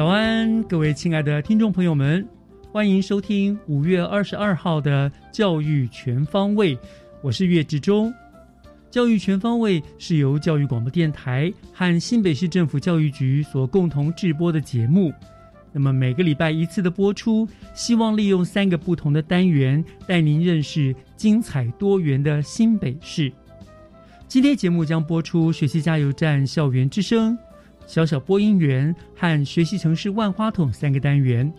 早安，各位亲爱的听众朋友们，欢迎收听五月二十二号的《教育全方位》，我是岳志忠。教育全方位是由教育广播电台和新北市政府教育局所共同制播的节目。那么每个礼拜一次的播出，希望利用三个不同的单元，带您认识精彩多元的新北市。今天节目将播出学习加油站、校园之声、小小播音员和学习城市万花筒三个单元，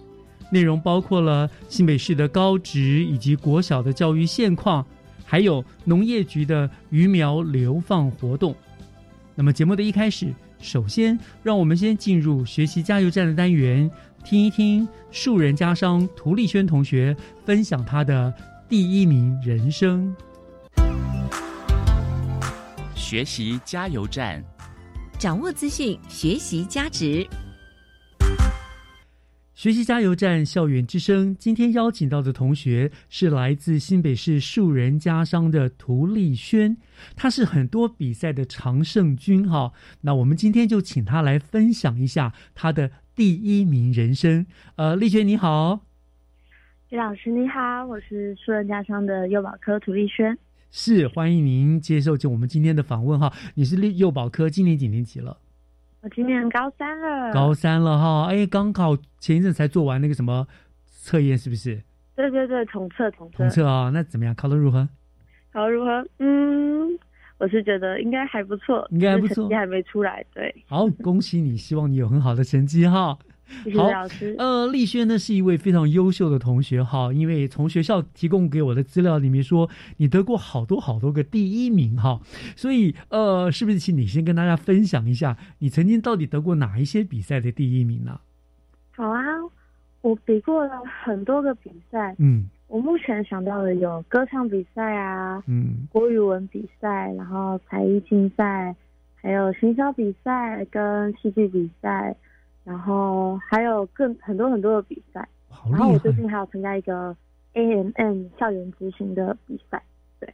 内容包括了新北市的高职以及国小的教育现况。还有农业局的鱼苗流放活动。那么节目的一开始，首先让我们先进入学习加油站的单元，听一听树人家商涂丽轩同学分享他的第一名人生。学习加油站，掌握资讯，学习价值。学习加油站校园之声，今天邀请到的同学是来自新北市树人家商的涂丽轩，他是很多比赛的常胜军哈。那我们今天就请他来分享一下他的第一名人生。呃，丽轩你好，李老师你好，我是树人家商的幼保科涂丽轩，是欢迎您接受就我们今天的访问哈。你是幼保科，今年几年级了？我今年高三了，高三了哈，哎，刚考前一阵才做完那个什么测验，是不是？对对对，统测统测统测啊，那怎么样？考得如何？考得如何？嗯，我是觉得应该还不错，应该还不错，成绩还没出来。对，好，恭喜你，希望你有很好的成绩哈。谢谢老师。呃，丽轩呢是一位非常优秀的同学哈，因为从学校提供给我的资料里面说，你得过好多好多个第一名哈，所以呃，是不是请你先跟大家分享一下，你曾经到底得过哪一些比赛的第一名呢？好啊，我比过了很多个比赛，嗯，我目前想到的有歌唱比赛啊，嗯，国语文比赛，然后才艺竞赛，还有行销比赛跟戏剧比赛。然后还有更很多很多的比赛，然后我最近还有参加一个 AMN 校园执行的比赛，对，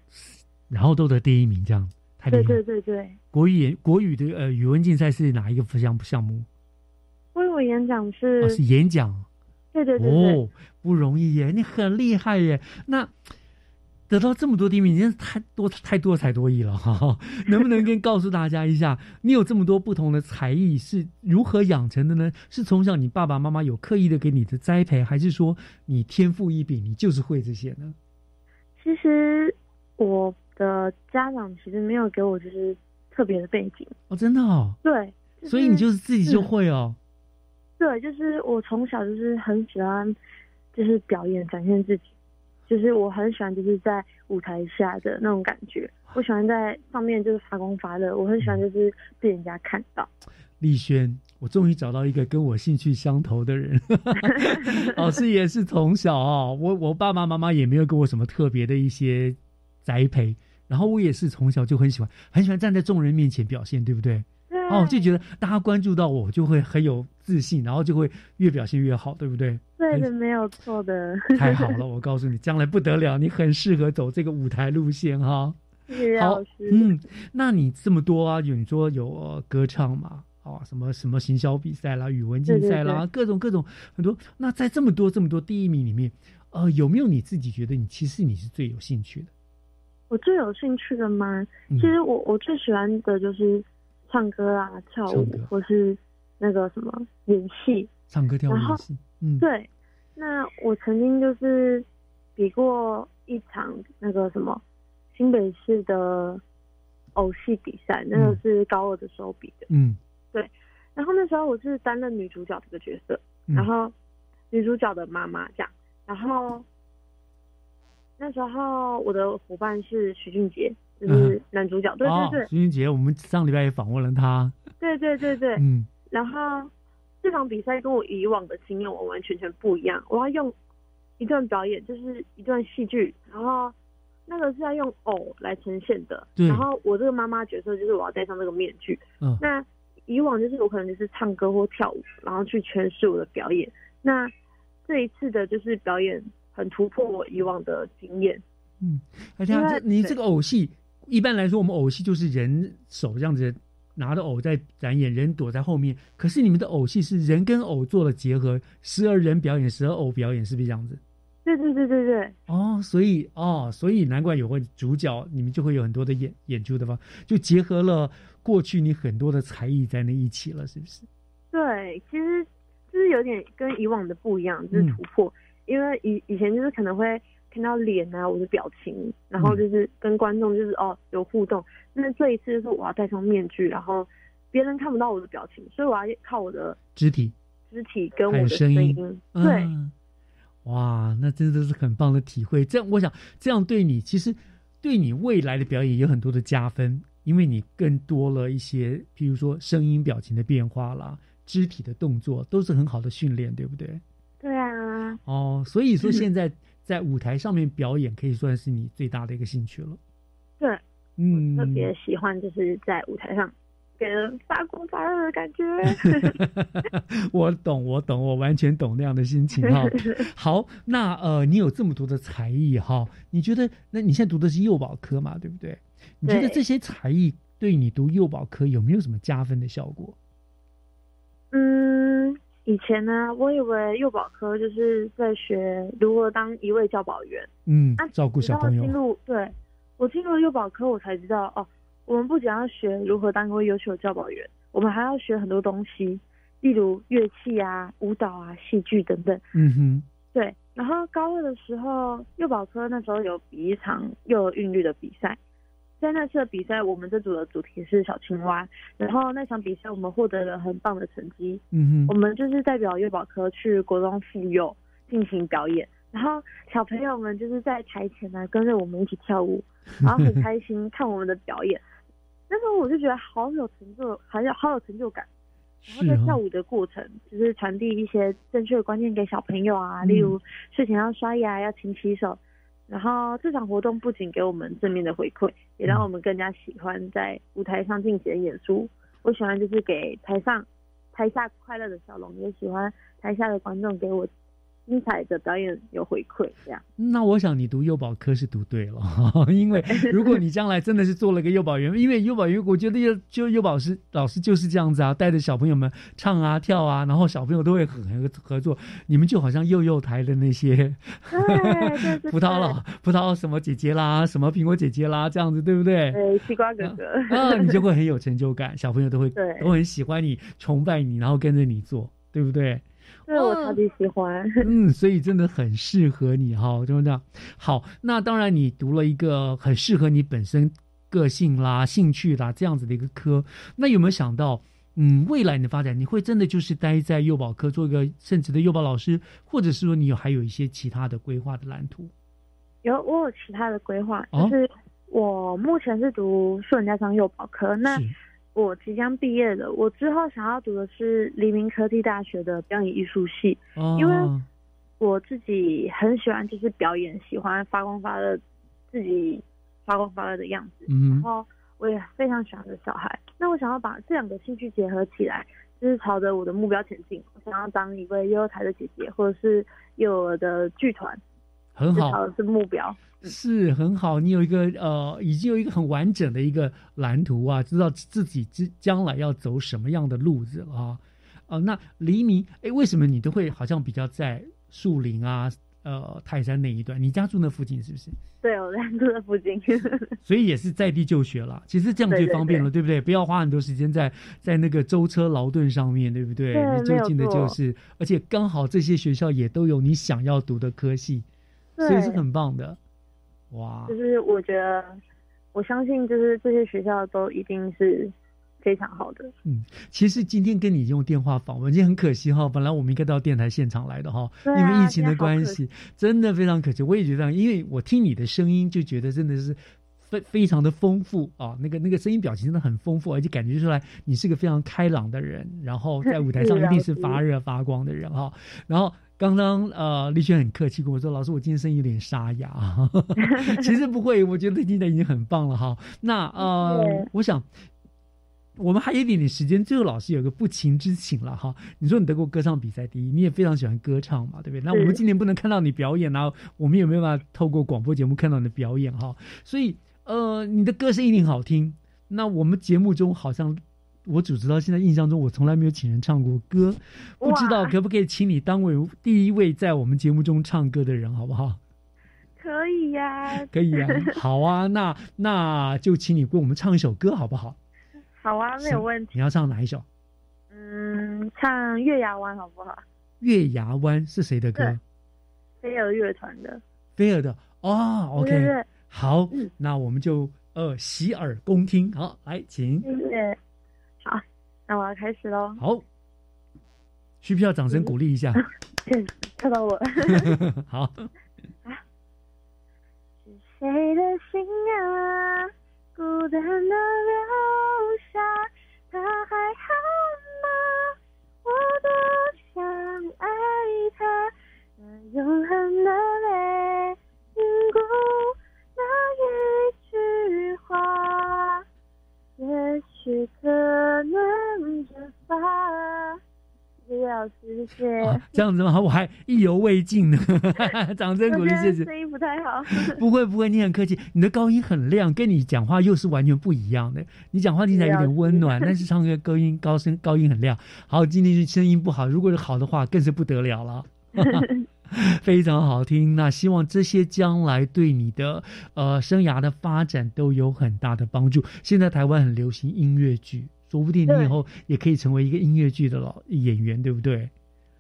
然后都得第一名，这样太厉害。对对对对，国语国语的呃语文竞赛是哪一个项项目？国语文演讲是哦是演讲，对对对对，哦不容易耶，你很厉害耶，那。得到这么多第一名，真是太多太多才多艺了哈！能不能跟告诉大家一下，你有这么多不同的才艺是如何养成的呢？是从小你爸爸妈妈有刻意的给你的栽培，还是说你天赋异禀，你就是会这些呢？其实我的家长其实没有给我就是特别的背景哦，真的哦，对，就是、所以你就是自己就会哦。对，就是我从小就是很喜欢就是表演展现自己。就是我很喜欢，就是在舞台下的那种感觉。我喜欢在上面就是发光发热。我很喜欢就是被人家看到。丽轩，我终于找到一个跟我兴趣相投的人。老师也是从小啊，我我爸爸妈妈也没有给我什么特别的一些栽培，然后我也是从小就很喜欢，很喜欢站在众人面前表现，对不对？哦，就觉得大家关注到我，就会很有自信，然后就会越表现越好，对不对？对的，没有错的。太好了，我告诉你，将来不得了，你很适合走这个舞台路线哈。好，嗯，那你这么多啊？有你说有歌唱嘛？哦，什么什么行销比赛啦、语文竞赛啦，各种各种很多。那在这么多这么多第一名里面，呃，有没有你自己觉得你其实你是最有兴趣的？我最有兴趣的吗？其实我我最喜欢的就是唱歌啊、跳舞，或是那个什么演戏。唱歌跳舞演戏，嗯，对。那我曾经就是比过一场那个什么新北市的偶戏比赛，那个是高二的时候比的，嗯，对。然后那时候我是担任女主角这个角色，然后女主角的妈妈这样，然后那时候我的伙伴是徐俊杰，就是男主角，对对对，徐俊杰，我们上礼拜也访问了他，对对对对，嗯，然后。这场比赛跟我以往的经验完完全全不一样。我要用一段表演，就是一段戏剧，然后那个是要用偶来呈现的。然后我这个妈妈角色就是我要戴上这个面具。嗯。那以往就是我可能就是唱歌或跳舞，然后去诠释我的表演。那这一次的就是表演很突破我以往的经验。嗯，而且你这个偶戏，一般来说我们偶戏就是人手这样子。拿着偶在展演，人躲在后面。可是你们的偶戏是人跟偶做了结合，时而人表演，时而偶表演，是不是这样子？对对对对对。哦，所以哦，所以难怪有个主角，你们就会有很多的演演出的方，就结合了过去你很多的才艺在那一起了，是不是？对，其实就是有点跟以往的不一样，就是突破。因为以以前就是可能会。看到脸啊，我的表情，然后就是跟观众就是哦有互动。那这一次就是我要戴上面具，然后别人看不到我的表情，所以我要靠我的肢体、肢体跟我的声音。对，哇，那真的是很棒的体会。这样，我想这样对你，其实对你未来的表演有很多的加分，因为你更多了一些，譬如说声音、表情的变化啦，肢体的动作都是很好的训练，对不对？对啊。哦，所以说 现在。在舞台上面表演可以算是你最大的一个兴趣了。对，嗯，特别喜欢就是在舞台上给人发光发热的感觉。我懂，我懂，我完全懂那样的心情哈。好，那呃，你有这么多的才艺哈，你觉得？那你现在读的是幼保科嘛，对不对？你觉得这些才艺对你读幼保科有没有什么加分的效果？嗯。以前呢，我以为幼保科就是在学如何当一位教保员，嗯，照顾小朋友。进入对我进入幼保科，我才知道哦，我们不仅要学如何当一位优秀的教保员，我们还要学很多东西，例如乐器啊、舞蹈啊、戏剧等等。嗯哼，对。然后高二的时候，幼保科那时候有比一场幼儿韵律的比赛。在那次的比赛，我们这组的主题是小青蛙。然后那场比赛，我们获得了很棒的成绩。嗯哼，我们就是代表幼保科去国中妇幼进行表演。然后小朋友们就是在台前呢，跟着我们一起跳舞，然后很开心看我们的表演。那时候我就觉得好有成就，好有好有成就感。然后在跳舞的过程，就是传递一些正确的观念给小朋友啊，例如睡前要刷牙，要勤洗手。然后这场活动不仅给我们正面的回馈，也让我们更加喜欢在舞台上进行演出。我喜欢就是给台上、台下快乐的笑容，也喜欢台下的观众给我。精彩的表演有回馈，这样。那我想你读幼保科是读对了，因为如果你将来真的是做了个幼保员，因为幼保员，我觉得幼就幼保师老师就是这样子啊，带着小朋友们唱啊跳啊，然后小朋友都会很合作。你们就好像幼幼台的那些 葡萄老葡萄什么姐姐啦，什么苹果姐姐啦，这样子对不对？对，西瓜哥哥啊，你就会很有成就感，小朋友都会都很喜欢你，崇拜你，然后跟着你做，对不对？对我超级喜欢，嗯，所以真的很适合你哈，对不对？好，那当然你读了一个很适合你本身个性啦、兴趣啦这样子的一个科，那有没有想到，嗯，未来你的发展，你会真的就是待在幼保科做一个称职的幼保老师，或者是说你有还有一些其他的规划的蓝图？有，我有其他的规划，就是我目前是读顺加上幼保科，那。我即将毕业了，我之后想要读的是黎明科技大学的表演艺术系，因为我自己很喜欢就是表演，喜欢发光发热，自己发光发热的样子，然后我也非常喜欢的小孩。那我想要把这两个兴趣结合起来，就是朝着我的目标前进。我想要当一位幼儿台的姐姐，或者是幼儿的剧团，很好，是目标，是很好。你有一个呃，已经有一个很完整的一个蓝图啊，知道自己之将来要走什么样的路子了啊。呃，那黎明，哎，为什么你都会好像比较在树林啊？呃，泰山那一段，你家住那附近是不是？对，我家住那附近，所以也是在地就学了。其实这样最方便了，对不对？不要花很多时间在在那个舟车劳顿上面对不对？你就近的就是，而且刚好这些学校也都有你想要读的科系，所以是很棒的。哇！就是我觉得，我相信，就是这些学校都一定是。非常好的，嗯，其实今天跟你用电话访问，今天很可惜哈，本来我们应该到电台现场来的哈，因为疫情的关系，真的非常可惜。我也觉得，因为我听你的声音，就觉得真的是非非常的丰富啊，那个那个声音表情真的很丰富，而且感觉出来你是个非常开朗的人，然后在舞台上 一定是发热发光的人哈。然后刚刚呃，丽轩很客气跟我说，老师，我今天声音有点沙哑，其实不会，我觉得今天已经很棒了哈。那呃，我想。我们还有一点点时间，最后老师有个不情之请了哈。你说你得过歌唱比赛第一，你也非常喜欢歌唱嘛，对不对？那我们今年不能看到你表演，然后我们也没有办法透过广播节目看到你的表演哈？所以呃，你的歌声一定好听。那我们节目中好像我主持到现在印象中，我从来没有请人唱过歌，不知道可不可以请你当为第一位在我们节目中唱歌的人，好不好？可以呀，可以呀，好啊，那那就请你为我们唱一首歌，好不好？好啊，没有问题。你要唱哪一首？嗯，唱《月牙湾》好不好？《月牙湾》是谁的歌？飞儿乐团的。飞儿的哦，OK，好，那我们就呃洗耳恭听。好，来，请。谢谢。好，那我要开始喽。好，需不需要掌声鼓励一下？看到我。好。啊。是谁的心啊？孤单的留这样子吗？我还意犹未尽呢。掌声鼓励，谢谢。声音不太好。不会不会，你很客气。你的高音很亮，跟你讲话又是完全不一样的。你讲话听起来有点温暖，但是唱歌高音高声高音很亮。好，今天是声音不好，如果是好的话，更是不得了了。非常好听。那希望这些将来对你的呃生涯的发展都有很大的帮助。现在台湾很流行音乐剧。说不定你以后也可以成为一个音乐剧的老演员，对不对？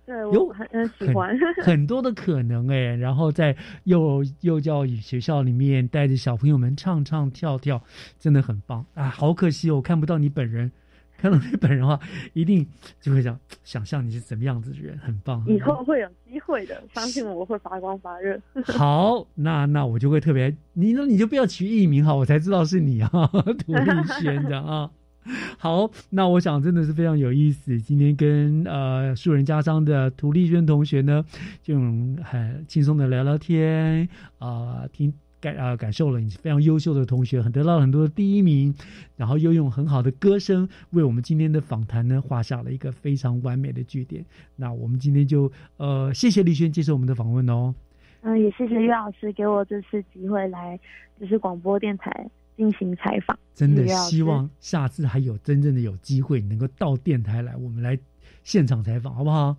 对，有很喜欢很多的可能哎。然后在幼幼教学校里面带着小朋友们唱唱跳跳，真的很棒啊！好可惜哦，我看不到你本人。看到你本人的话，一定就会想想象你是怎么样子的人，很棒。以后会有机会的，相信我会发光发热。好，那那我就会特别，你那你就不要取艺名哈，我才知道是你啊，涂丽轩这样啊。好，那我想真的是非常有意思。今天跟呃树人家商的涂丽娟同学呢，就很轻松的聊聊天啊，听感啊感受了你非常优秀的同学，很得到了很多的第一名，然后又用很好的歌声为我们今天的访谈呢画下了一个非常完美的句点。那我们今天就呃谢谢丽轩接受我们的访问哦。嗯，也谢谢岳老师给我这次机会来就是广播电台。进行采访，真的希望下次还有真正的有机会能够到电台来，我们来现场采访，好不好？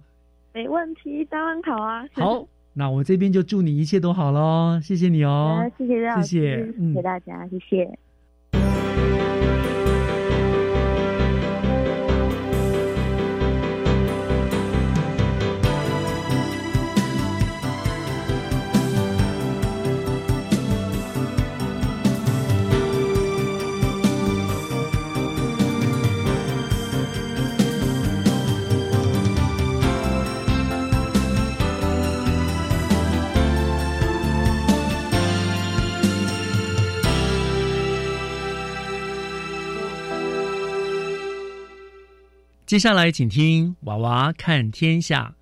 没问题，当然好啊。好，那我这边就祝你一切都好喽，谢谢你哦，谢谢谢谢，谢谢大家，谢谢。接下来，请听《娃娃看天下》，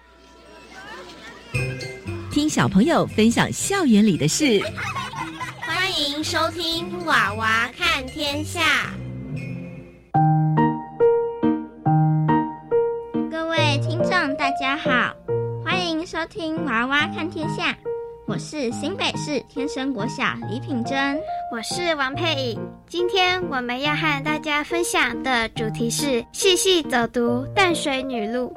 听小朋友分享校园里的事。欢迎收听《娃娃看天下》。各位听众，大家好，欢迎收听《娃娃看天下》，我是新北市天生国小李品珍，我是王佩颖。今天我们要和大家分享的主题是细细走读淡水女路。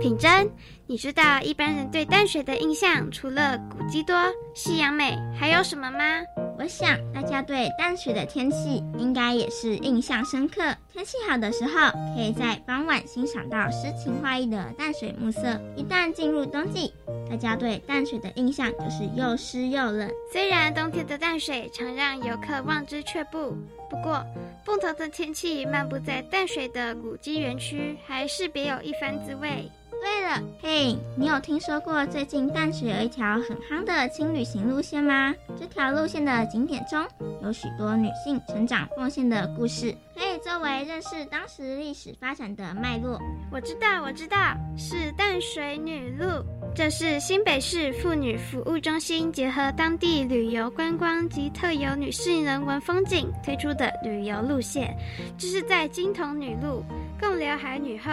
品珍，你知道一般人对淡水的印象除了古迹多、夕阳美，还有什么吗？我想大家对淡水的天气应该也是印象深刻。天气好的时候，可以在傍晚欣赏到诗情画意的淡水暮色。一旦进入冬季，大家对淡水的印象就是又湿又冷。虽然冬天的淡水常让游客望之却步，不过不同的天气漫步在淡水的古迹园区，还是别有一番滋味。对了，嘿，你有听说过最近淡水有一条很夯的轻旅行路线吗？这条路线的景点中有许多女性成长奉献的故事，可以作为认识当时历史发展的脉络。我知道，我知道，是淡水女路。这是新北市妇女服务中心结合当地旅游观光及特有女性人文风景推出的旅游路线。这是在金童女路、共刘海女后。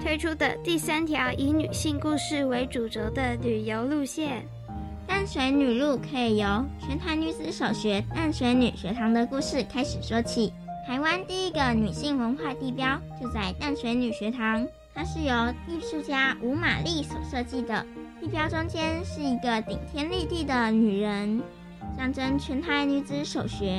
推出的第三条以女性故事为主轴的旅游路线，淡水女路可以由全台女子小学淡水女学堂的故事开始说起。台湾第一个女性文化地标就在淡水女学堂，它是由艺术家吴玛丽所设计的。地标中间是一个顶天立地的女人，象征全台女子首学。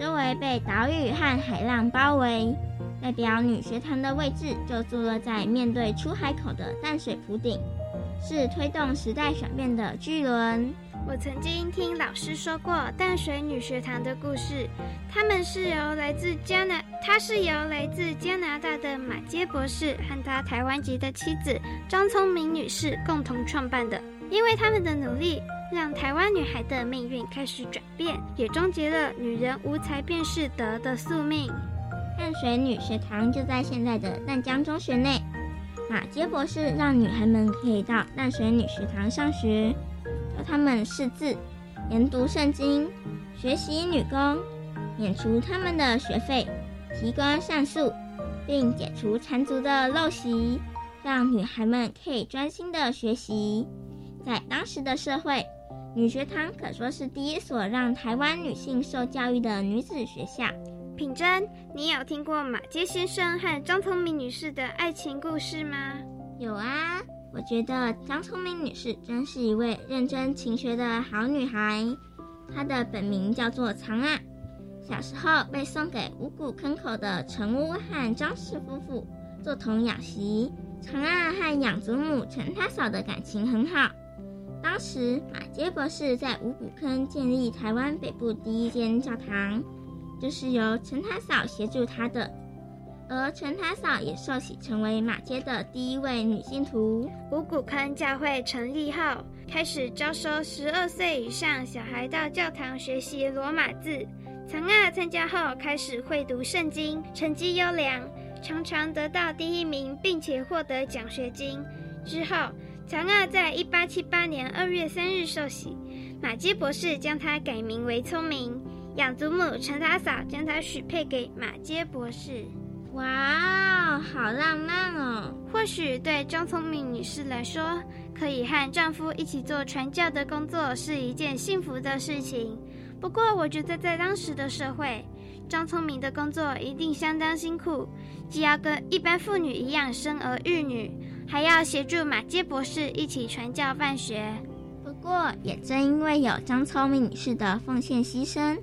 周围被岛屿和海浪包围。代表女学堂的位置就坐落在面对出海口的淡水浦顶，是推动时代转变的巨轮。我曾经听老师说过淡水女学堂的故事，他们是由来自加拿，他是由来自加拿大的马杰博士和他台湾籍的妻子张聪明女士共同创办的。因为他们的努力，让台湾女孩的命运开始转变，也终结了女人无才便是德的宿命。淡水女学堂就在现在的淡江中学内。马杰博士让女孩们可以到淡水女学堂上学，教她们识字、研读圣经、学习女工，免除他们的学费，提供上诉，并解除缠足的陋习，让女孩们可以专心的学习。在当时的社会，女学堂可说是第一所让台湾女性受教育的女子学校。品珍，你有听过马街先生和张聪明女士的爱情故事吗？有啊，我觉得张聪明女士真是一位认真勤学的好女孩。她的本名叫做长啊，小时候被送给五谷坑口的陈屋和张氏夫妇做童养媳。长啊和养祖母陈太嫂的感情很好。当时马街博士在五谷坑建立台湾北部第一间教堂。就是由陈太嫂协助他的，而陈太嫂也受洗成为马街的第一位女信徒。五谷坑教会成立后，开始招收十二岁以上小孩到教堂学习罗马字。长亚参加后，开始会读圣经，成绩优良，常常得到第一名，并且获得奖学金。之后，长亚在一八七八年二月三日受洗，马基博士将他改名为聪明。养祖母陈大嫂将她许配给马基博士。哇哦，好浪漫哦！或许对张聪明女士来说，可以和丈夫一起做传教的工作是一件幸福的事情。不过，我觉得在当时的社会，张聪明的工作一定相当辛苦，既要跟一般妇女一样生儿育女，还要协助马杰博士一起传教办学。不过，也正因为有张聪明女士的奉献牺牲。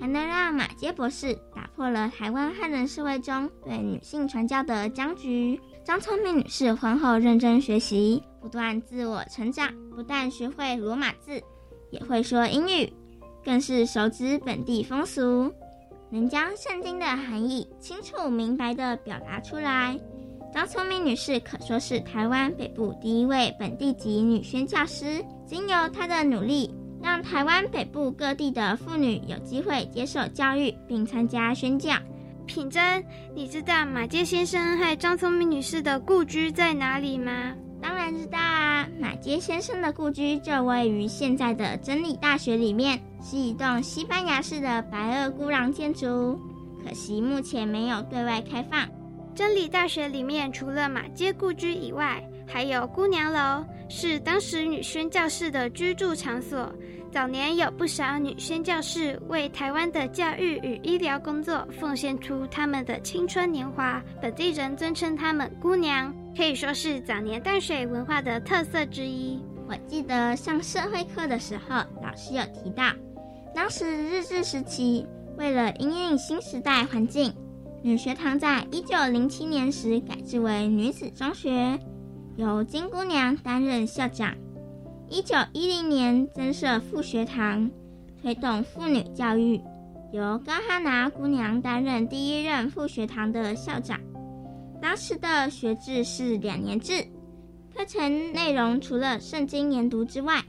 才能让马杰博士打破了台湾汉人社会中对女性传教的僵局。张聪明女士婚后认真学习，不断自我成长，不但学会罗马字，也会说英语，更是熟知本地风俗，能将圣经的含义清楚明白地表达出来。张聪明女士可说是台湾北部第一位本地籍女宣教师，经由她的努力。让台湾北部各地的妇女有机会接受教育，并参加宣教。品珍，你知道马街先生和张聪明女士的故居在哪里吗？当然知道啊！马街先生的故居就位于现在的真理大学里面，是一栋西班牙式的白垩孤廊建筑，可惜目前没有对外开放。真理大学里面除了马街故居以外，还有姑娘楼，是当时女宣教士的居住场所。早年有不少女宣教士为台湾的教育与医疗工作奉献出他们的青春年华，本地人尊称她们姑娘，可以说是早年淡水文化的特色之一。我记得上社会课的时候，老师有提到，当时日治时期，为了应应新时代环境，女学堂在一九零七年时改制为女子中学，由金姑娘担任校长。一九一零年增设副学堂，推动妇女教育，由高哈拿姑娘担任第一任副学堂的校长。当时的学制是两年制，课程内容除了圣经研读之外，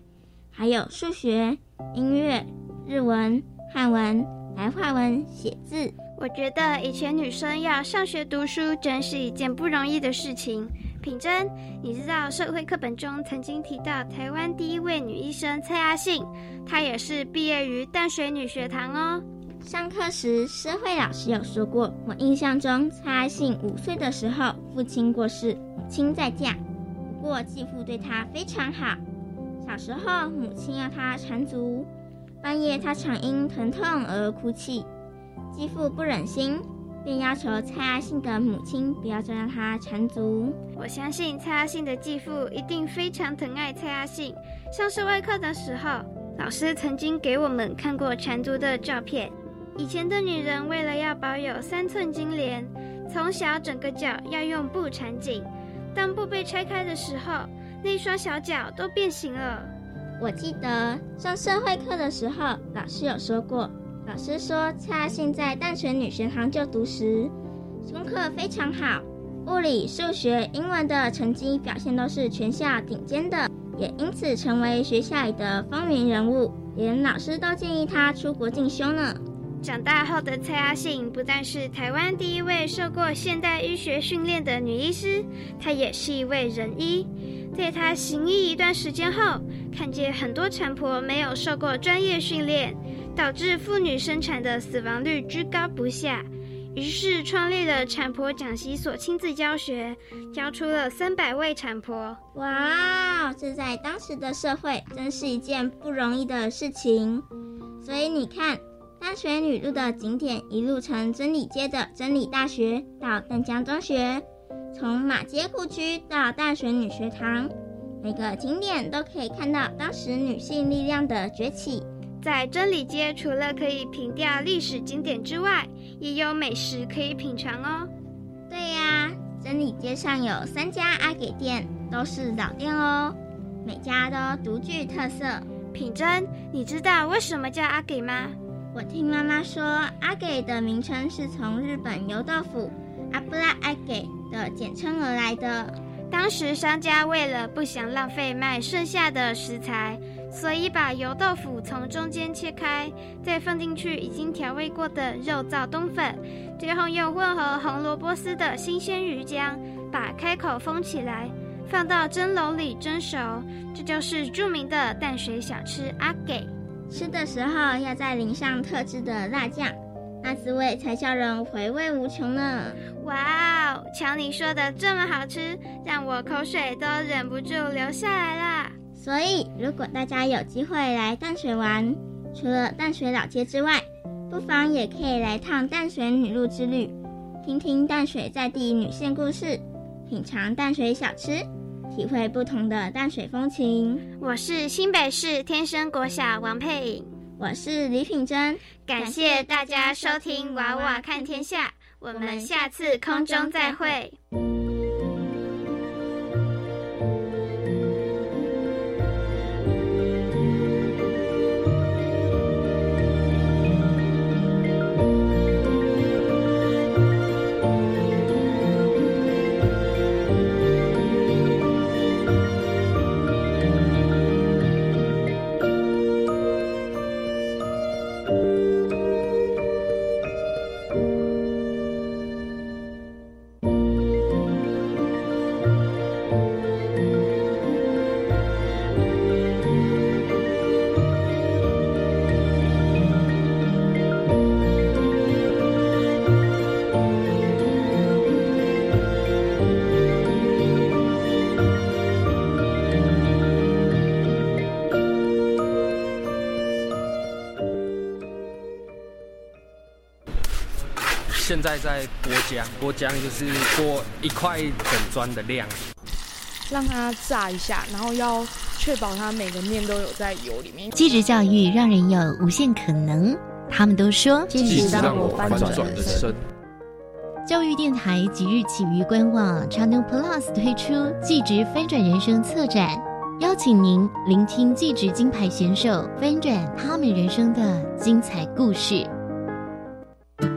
还有数学、音乐、日文、汉文、白话文、写字。我觉得以前女生要上学读书，真是一件不容易的事情。品珍，你知道社会课本中曾经提到台湾第一位女医生蔡阿信，她也是毕业于淡水女学堂哦。上课时，社会老师有说过，我印象中蔡阿信五岁的时候父亲过世，母亲再嫁，不过继父对她非常好。小时候母亲要她缠足，半夜她常因疼痛而哭泣，继父不忍心。便要求蔡阿信的母亲不要再让他缠足。我相信蔡阿信的继父一定非常疼爱蔡阿信。上社会课的时候，老师曾经给我们看过缠足的照片。以前的女人为了要保有三寸金莲，从小整个脚要用布缠紧。当布被拆开的时候，那双小脚都变形了。我记得上社会课的时候，老师有说过。老师说，蔡阿信在淡水女学堂就读时，功课非常好，物理、数学、英文的成绩表现都是全校顶尖的，也因此成为学校里的风云人物，连老师都建议他出国进修呢。长大后的蔡阿信不但是台湾第一位受过现代医学训练的女医师，她也是一位仁医。在她行医一段时间后，看见很多产婆没有受过专业训练。导致妇女生产的死亡率居高不下，于是创立了产婆讲习所，亲自教学，教出了三百位产婆。哇，这在当时的社会真是一件不容易的事情。所以你看，淡水女路的景点一路从真理街的真理大学到淡江中学，从马街故区到淡水女学堂，每个景点都可以看到当时女性力量的崛起。在真理街，除了可以凭吊历史景点之外，也有美食可以品尝哦。对呀，真理街上有三家阿给店，都是老店哦，每家都独具特色。品珍，你知道为什么叫阿给吗？我听妈妈说，阿给的名称是从日本油豆腐阿布拉阿给的简称而来的。当时商家为了不想浪费卖剩下的食材。所以把油豆腐从中间切开，再放进去已经调味过的肉燥冬粉，最后用混合红萝卜丝的新鲜鱼浆把开口封起来，放到蒸笼里蒸熟。这就是著名的淡水小吃阿给。吃的时候要再淋上特制的辣酱，那滋味才叫人回味无穷呢。哇哦，瞧你说的这么好吃，让我口水都忍不住流下来啦。所以，如果大家有机会来淡水玩，除了淡水老街之外，不妨也可以来趟淡水女路之旅，听听淡水在地女性故事，品尝淡水小吃，体会不同的淡水风情。我是新北市天生国小王佩颖，我是李品珍，感谢大家收听《娃娃看天下》，我们下次空中再会。现在在剥浆，剥浆就是剥一块整砖的量，让它炸一下，然后要确保它每个面都有在油里面。继职教育让人有无限可能，他们都说继职让我翻转人生。教育电台即日起于官网 Channel Plus 推出继职翻转人生策展，邀请您聆听继职金牌选手翻转他们人生的精彩故事。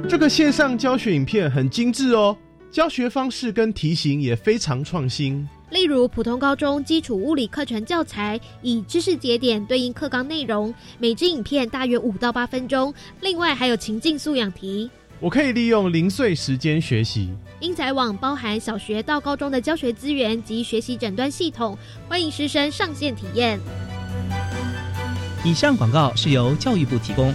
这个线上教学影片很精致哦，教学方式跟题型也非常创新。例如，普通高中基础物理课程教材，以知识节点对应课纲内容，每支影片大约五到八分钟。另外还有情境素养题，我可以利用零碎时间学习。英才网包含小学到高中的教学资源及学习诊断系统，欢迎师生上线体验。以上广告是由教育部提供。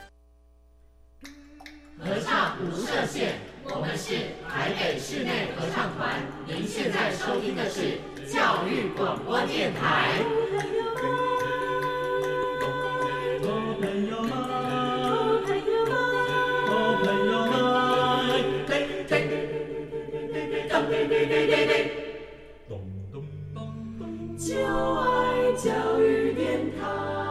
合唱无设限，我们是台北室内合唱团。您现在收听的是教育广播电台。就爱教育电台。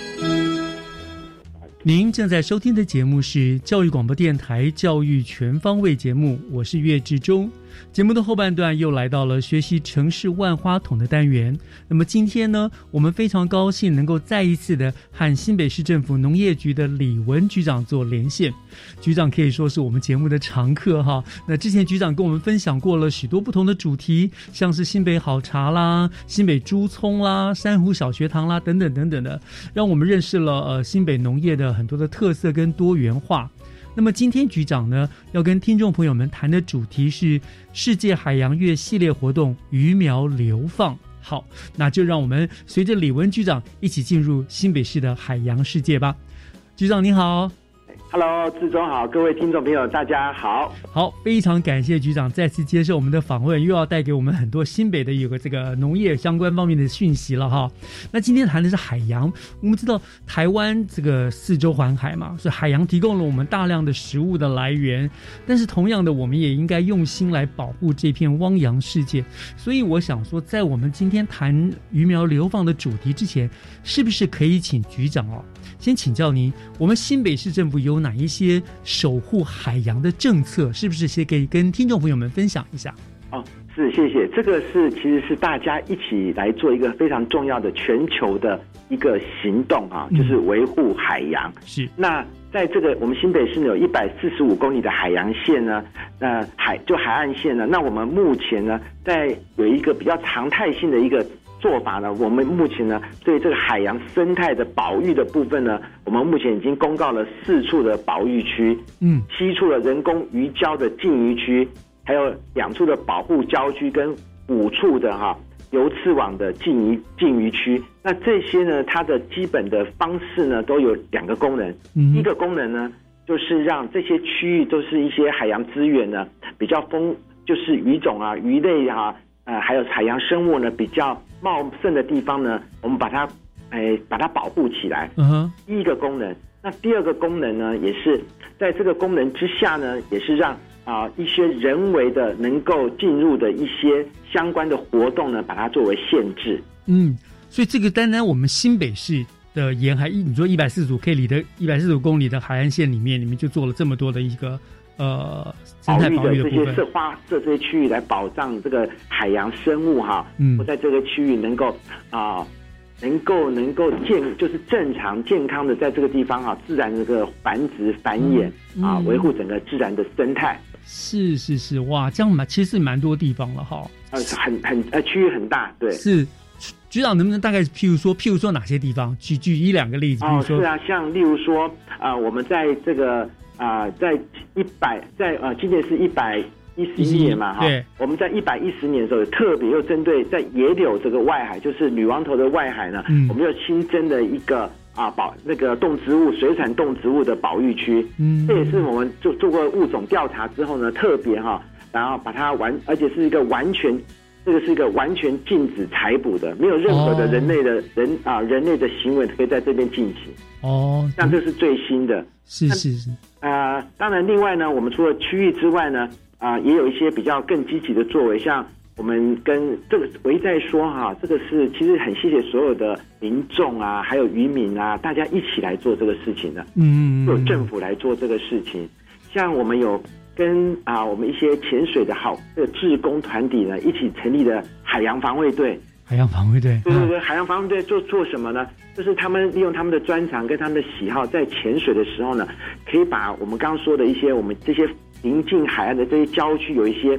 您正在收听的节目是教育广播电台《教育全方位》节目，我是岳志忠。节目的后半段又来到了学习城市万花筒的单元。那么今天呢，我们非常高兴能够再一次的和新北市政府农业局的李文局长做连线。局长可以说是我们节目的常客哈。那之前局长跟我们分享过了许多不同的主题，像是新北好茶啦、新北猪葱啦、珊瑚小学堂啦等等等等的，让我们认识了呃新北农业的很多的特色跟多元化。那么今天局长呢要跟听众朋友们谈的主题是世界海洋月系列活动鱼苗流放。好，那就让我们随着李文局长一起进入新北市的海洋世界吧。局长您好。Hello，志忠好，各位听众朋友，大家好。好，非常感谢局长再次接受我们的访问，又要带给我们很多新北的有个这个农业相关方面的讯息了哈。那今天谈的是海洋，我们知道台湾这个四周环海嘛，所以海洋提供了我们大量的食物的来源。但是同样的，我们也应该用心来保护这片汪洋世界。所以我想说，在我们今天谈鱼苗流放的主题之前，是不是可以请局长哦？先请教您，我们新北市政府有哪一些守护海洋的政策？是不是先可以跟听众朋友们分享一下？哦，是，谢谢。这个是其实是大家一起来做一个非常重要的全球的一个行动啊，就是维护海洋。是。那在这个我们新北市呢，有一百四十五公里的海洋线呢，那海就海岸线呢，那我们目前呢，在有一个比较常态性的一个。做法呢？我们目前呢，对这个海洋生态的保育的部分呢，我们目前已经公告了四处的保育区，嗯，七处的人工鱼礁的禁渔区，还有两处的保护礁区跟五处的哈游刺网的禁渔禁渔区。那这些呢，它的基本的方式呢，都有两个功能。一个功能呢，就是让这些区域都是一些海洋资源呢比较丰，就是鱼种啊、鱼类啊。呃，还有海洋生物呢比较茂盛的地方呢，我们把它，哎，把它保护起来。嗯哼，第一个功能，那第二个功能呢，也是在这个功能之下呢，也是让啊一些人为的能够进入的一些相关的活动呢，把它作为限制。嗯，所以这个单单我们新北市的沿海一，你说一百四十五 K 里的一百四十五公里的海岸线里面，你们就做了这么多的一个。呃保育的这些设花设这些区域来保障这个海洋生物哈，嗯，在这个区域能够啊。能够能够健就是正常健康的在这个地方啊，自然这个繁殖繁衍啊，维护整个自然的生态。是是是，哇，这样蛮其实蛮多地方了哈。呃，很很呃，区域很大，对。是局长能不能大概譬如说譬如说哪些地方举举一两个例子？哦，是啊，像例如说啊，我们在这个啊，在一百在呃，今年是一百。一十一年嘛，哈，我们在一百一十年的时候，特别又针对在野柳这个外海，就是女王头的外海呢，我们又新增了一个啊保那个动植物水产动植物的保育区，嗯，这也是我们做做过物种调查之后呢，特别哈，然后把它完，而且是一个完全，这个是一个完全禁止采捕的，没有任何的人类的人啊人类的行为可以在这边进行，哦，像这是最新的，是是是，啊，当然另外呢，我们除了区域之外呢。啊，也有一些比较更积极的作为，像我们跟这个我一再说哈，这个是其实很谢谢所有的民众啊，还有渔民啊，大家一起来做这个事情的，嗯，有政府来做这个事情，像我们有跟啊我们一些潜水的好的志工团体呢，一起成立的海洋防卫队，海洋防卫队，对对对，海洋防卫队做做什么呢？就是他们利用他们的专长跟他们的喜好，在潜水的时候呢，可以把我们刚刚说的一些我们这些。临近海岸的这些郊区有一些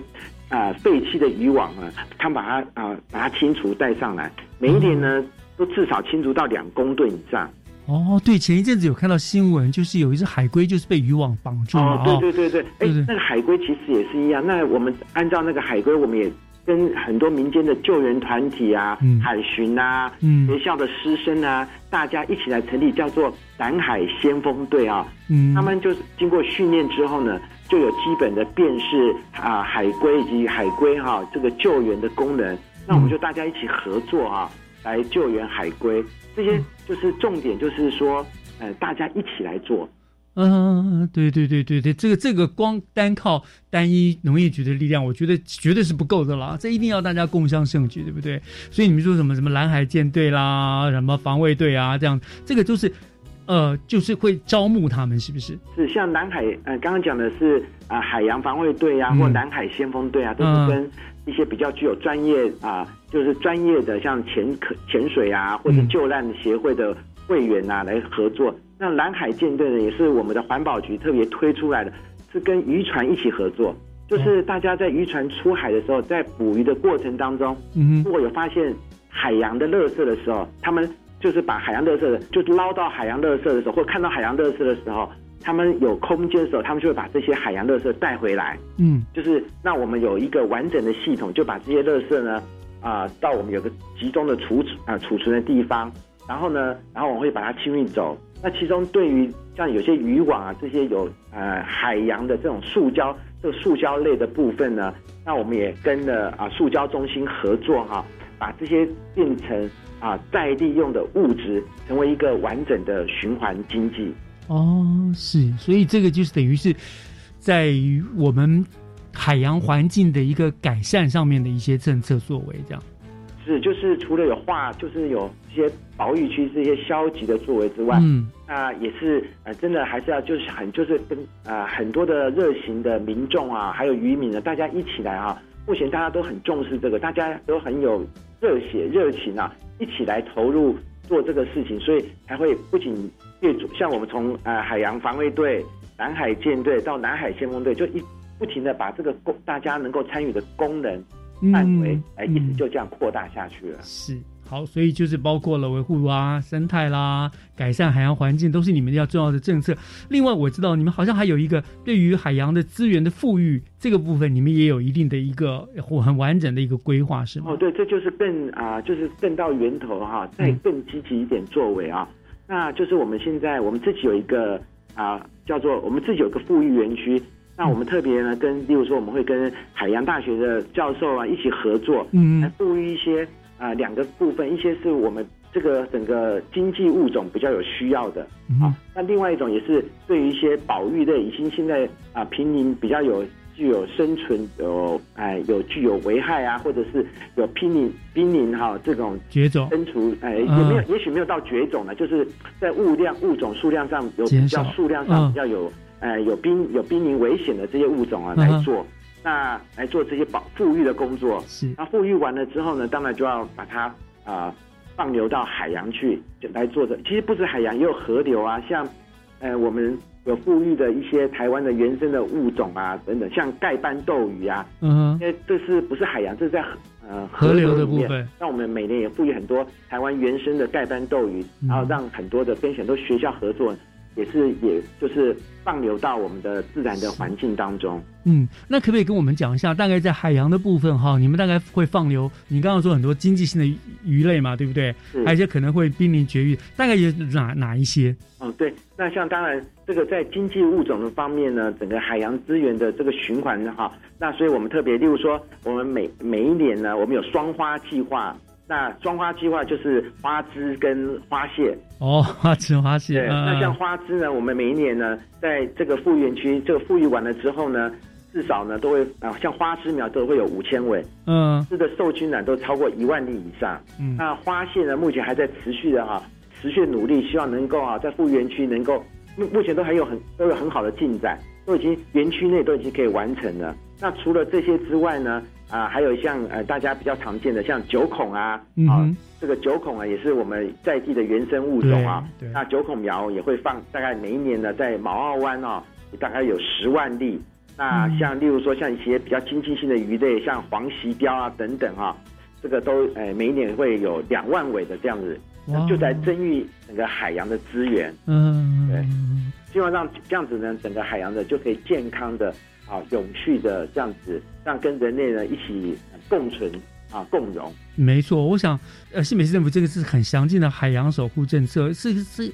啊废弃的渔网啊，他们把它啊把它清除带上来，每一年呢都至少清除到两公吨以上。哦，对，前一阵子有看到新闻，就是有一只海龟就是被渔网绑住了。哦，对对对对，哎，那个海龟其实也是一样。那我们按照那个海龟，我们也。跟很多民间的救援团体啊、海巡啊、学校的师生啊，大家一起来成立叫做南海先锋队啊。嗯，他们就是经过训练之后呢，就有基本的辨识啊海龟以及海龟哈这个救援的功能。那我们就大家一起合作啊，来救援海龟。这些就是重点，就是说，呃，大家一起来做。嗯，对对对对对，这个这个光单靠单一农业局的力量，我觉得绝对是不够的啦。这一定要大家共襄盛举，对不对？所以你们说什么什么蓝海舰队啦，什么防卫队啊，这样这个就是，呃，就是会招募他们，是不是？是像南海，呃，刚刚讲的是啊，海洋防卫队啊，或南海先锋队啊，都是跟一些比较具有专业啊，就是专业的像潜可潜水啊，或者救难协会的会员啊来合作。那蓝海舰队呢，也是我们的环保局特别推出来的，是跟渔船一起合作，就是大家在渔船出海的时候，在捕鱼的过程当中，嗯如果有发现海洋的垃圾的时候，他们就是把海洋垃圾，就是捞到海洋垃圾的时候，或看到海洋垃圾的时候，他们有空间的时候，他们就会把这些海洋垃圾带回来。嗯，就是那我们有一个完整的系统，就把这些垃圾呢，啊，到我们有个集中的储存啊储存的地方，然后呢，然后我们会把它清运走。那其中对于像有些渔网啊这些有呃海洋的这种塑胶，这个塑胶类的部分呢，那我们也跟了啊塑胶中心合作哈，把这些变成啊再利用的物质，成为一个完整的循环经济。哦，是，所以这个就是等于是在于我们海洋环境的一个改善上面的一些政策作为，这样。是，就是除了有画，就是有一些保育区这些消极的作为之外，嗯，那也是呃，真的还是要就是很就是跟呃很多的热情的民众啊，还有渔民呢，大家一起来啊，目前大家都很重视这个，大家都很有热血热情啊，一起来投入做这个事情，所以才会不仅越像我们从呃海洋防卫队、南海舰队到南海先锋队，就一不停的把这个功大家能够参与的功能。范围哎，一直就这样扩大下去了。是好，所以就是包括了维护啊生态啦，改善海洋环境，都是你们要重要的政策。另外，我知道你们好像还有一个对于海洋的资源的富裕这个部分，你们也有一定的一个很完整的一个规划，是吗？哦，对，这就是更啊，就是更到源头哈，再更积极一点作为啊。那就是我们现在我们自己有一个啊，叫做我们自己有个富裕园区。那我们特别呢，跟例如说，我们会跟海洋大学的教授啊一起合作，嗯，来布育一些啊两个部分，一些是我们这个整个经济物种比较有需要的啊，那另外一种也是对于一些保育类已经现在啊濒临比较有具有生存有哎有具有危害啊，或者是有濒临濒临哈这种绝种根除哎也没有也许没有到绝种呢，就是在物量物种数量上有比较数量上比较有。呃有濒有濒临危险的这些物种啊来做，那来做这些保富育的工作。是，那富育完了之后呢，当然就要把它啊放流到海洋去，来做的。其实不止海洋，也有河流啊，像呃我们有富裕的一些台湾的原生的物种啊等等，像盖斑斗鱼啊，嗯，因为这是不是海洋，这是在呃河流的部分。那我们每年也富裕很多台湾原生的盖斑斗鱼，然后让很多的跟很多学校合作。也是，也就是放流到我们的自然的环境当中。嗯，那可不可以跟我们讲一下，大概在海洋的部分哈，你们大概会放流？你刚刚说很多经济性的鱼类嘛，对不对？还有一些可能会濒临绝育，大概有哪哪一些？哦，对，那像当然这个在经济物种的方面呢，整个海洋资源的这个循环哈，那所以我们特别，例如说，我们每每一年呢，我们有双花计划。那装花计划就是花枝跟花蟹哦，花枝花蟹。对，那像花枝呢，我们每一年呢，在这个复原区，这个复育完了之后呢，至少呢都会啊，像花枝苗都会有五千尾，嗯，这个受精卵都超过一万粒以上。嗯，那花蟹呢，目前还在持续的哈，持续努力，希望能够啊，在复原区能够目目前都还有很都有很好的进展，都已经园区内都已经可以完成了。那除了这些之外呢？啊，还有像呃大家比较常见的像九孔啊，啊，这个九孔啊也是我们在地的原生物种啊。那九孔苗也会放，大概每一年呢在毛澳湾哦，大概有十万粒。那像例如说像一些比较经济性的鱼类，像黄鳍鲷啊等等啊，这个都呃每一年会有两万尾的这样子，就在增育整个海洋的资源。嗯，对，希望让这样子呢，整个海洋的就可以健康的。啊，永续的这样子，让跟人类呢一起共存啊，共荣。没错，我想，呃，新北市政府这个是很详尽的海洋守护政策，是是，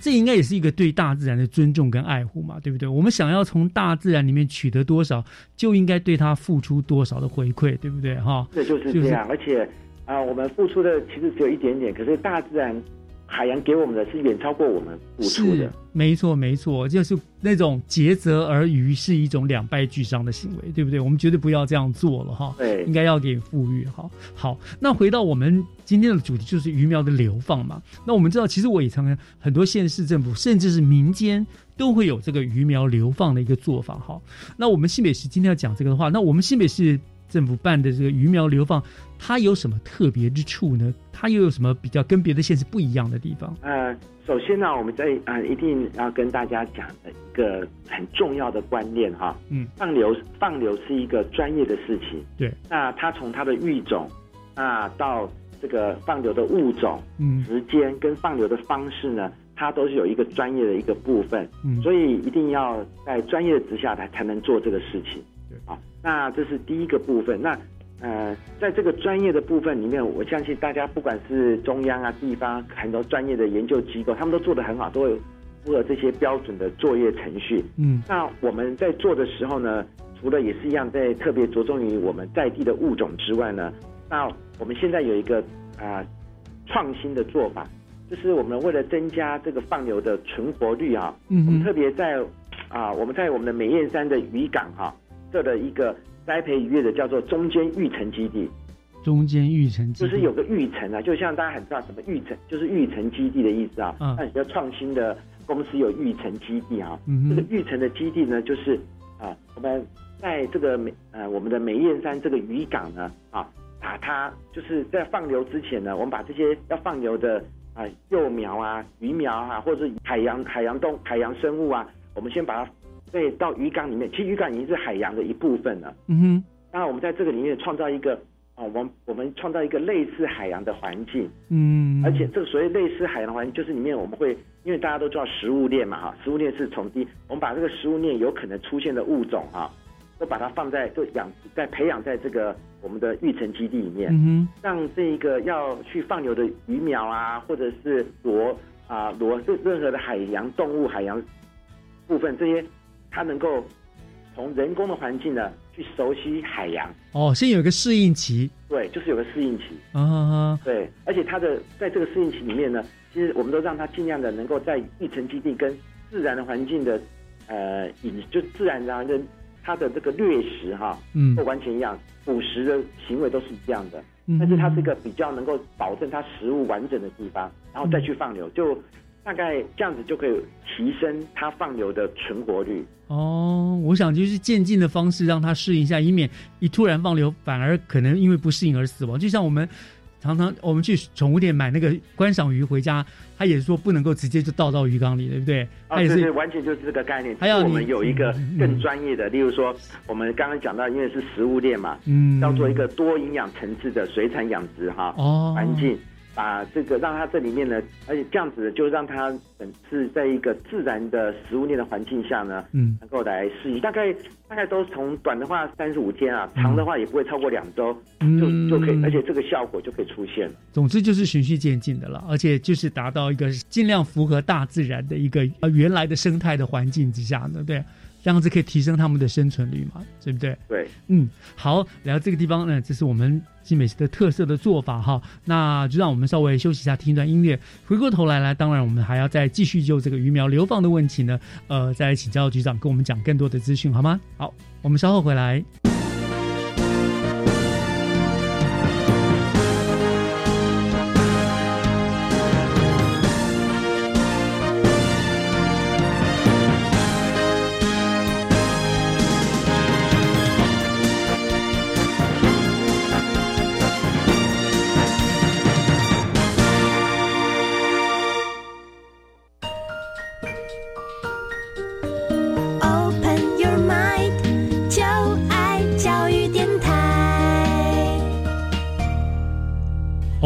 这应该也是一个对大自然的尊重跟爱护嘛，对不对？我们想要从大自然里面取得多少，就应该对它付出多少的回馈，对不对？哈，这就是这样。而且啊，我们付出的其实只有一点点，可是大自然。海洋给我们的是远超过我们付出的，没错没错，就是那种竭泽而渔是一种两败俱伤的行为，对不对？我们绝对不要这样做了哈。对，应该要给富裕哈。好，那回到我们今天的主题，就是鱼苗的流放嘛。那我们知道，其实我也常常很多县市政府，甚至是民间都会有这个鱼苗流放的一个做法哈。那我们新北市今天要讲这个的话，那我们新北市。政府办的这个鱼苗流放，它有什么特别之处呢？它又有什么比较跟别的县市不一样的地方？呃，首先呢，我们在啊一定要跟大家讲的一个很重要的观念哈，嗯，放流放流是一个专业的事情，对。那它从它的育种啊到这个放流的物种、嗯，时间跟放流的方式呢，它都是有一个专业的一个部分，嗯，所以一定要在专业之下才才能做这个事情，对啊。那这是第一个部分。那呃，在这个专业的部分里面，我相信大家不管是中央啊、地方很多专业的研究机构，他们都做得很好，都有符合这些标准的作业程序。嗯，那我们在做的时候呢，除了也是一样在特别着重于我们在地的物种之外呢，那我们现在有一个啊创新的做法，就是我们为了增加这个放流的存活率啊，嗯，我们特别在啊我们在我们的美燕山的渔港哈。设的一个栽培渔业的叫做中间育成基地，中间育成基地就是有个育成啊，就像大家很知道什么育成，就是育成基地的意思啊。嗯。那比较创新的公司有育成基地啊。嗯这个育成的基地呢，就是啊，我们在这个美呃我们的美燕山这个渔港呢啊，把它就是在放流之前呢，我们把这些要放流的啊幼苗啊、鱼苗啊，或者是海洋海洋动海洋生物啊，我们先把它。对，到鱼缸里面，其实鱼缸已经是海洋的一部分了。嗯哼，当然我们在这个里面创造一个啊，我们我们创造一个类似海洋的环境。嗯，而且这个所谓类似海洋的环境，就是里面我们会，因为大家都知道食物链嘛，哈，食物链是从低，我们把这个食物链有可能出现的物种啊，都把它放在，都养在培养在这个我们的育成基地里面。嗯哼，让这一个要去放牛的鱼苗啊，或者是螺啊螺，任任何的海洋动物、海洋部分这些。它能够从人工的环境呢去熟悉海洋。哦，先有一个适应期，对，就是有个适应期。啊，对，而且它的在这个适应期里面呢，其实我们都让它尽量的能够在育成基地跟自然的环境的呃饮就自然然跟它的这个掠食哈，嗯，不完全一样，捕食的行为都是一样的，嗯，但是它是一个比较能够保证它食物完整的地方，然后再去放流就。大概这样子就可以提升它放流的存活率。哦，我想就是渐进的方式让它适应一下，以免一突然放流反而可能因为不适应而死亡。就像我们。常常我们去宠物店买那个观赏鱼回家，他也说不能够直接就倒到鱼缸里，对不对？啊，对对，完全就是这个概念。还要我们有一个更专业的，例如说，我们刚刚讲到，因为是食物链嘛，嗯，要做一个多营养层次的水产养殖哈，哦，环境。把这个让它这里面呢，而且这样子就让它本是在一个自然的食物链的环境下呢，嗯，能够来适应。大概大概都从短的话三十五天啊，长的话也不会超过两周，就就可以，而且这个效果就可以出现。总之就是循序渐进的了，而且就是达到一个尽量符合大自然的一个呃原来的生态的环境之下呢，对。这样子可以提升他们的生存率嘛？对不对？对，嗯，好，来到这个地方呢，这是我们金美食的特色的做法哈。那就让我们稍微休息一下，听一段音乐。回过头来，呢，当然我们还要再继续就这个鱼苗流放的问题呢，呃，再请教局长跟我们讲更多的资讯，好吗？好，我们稍后回来。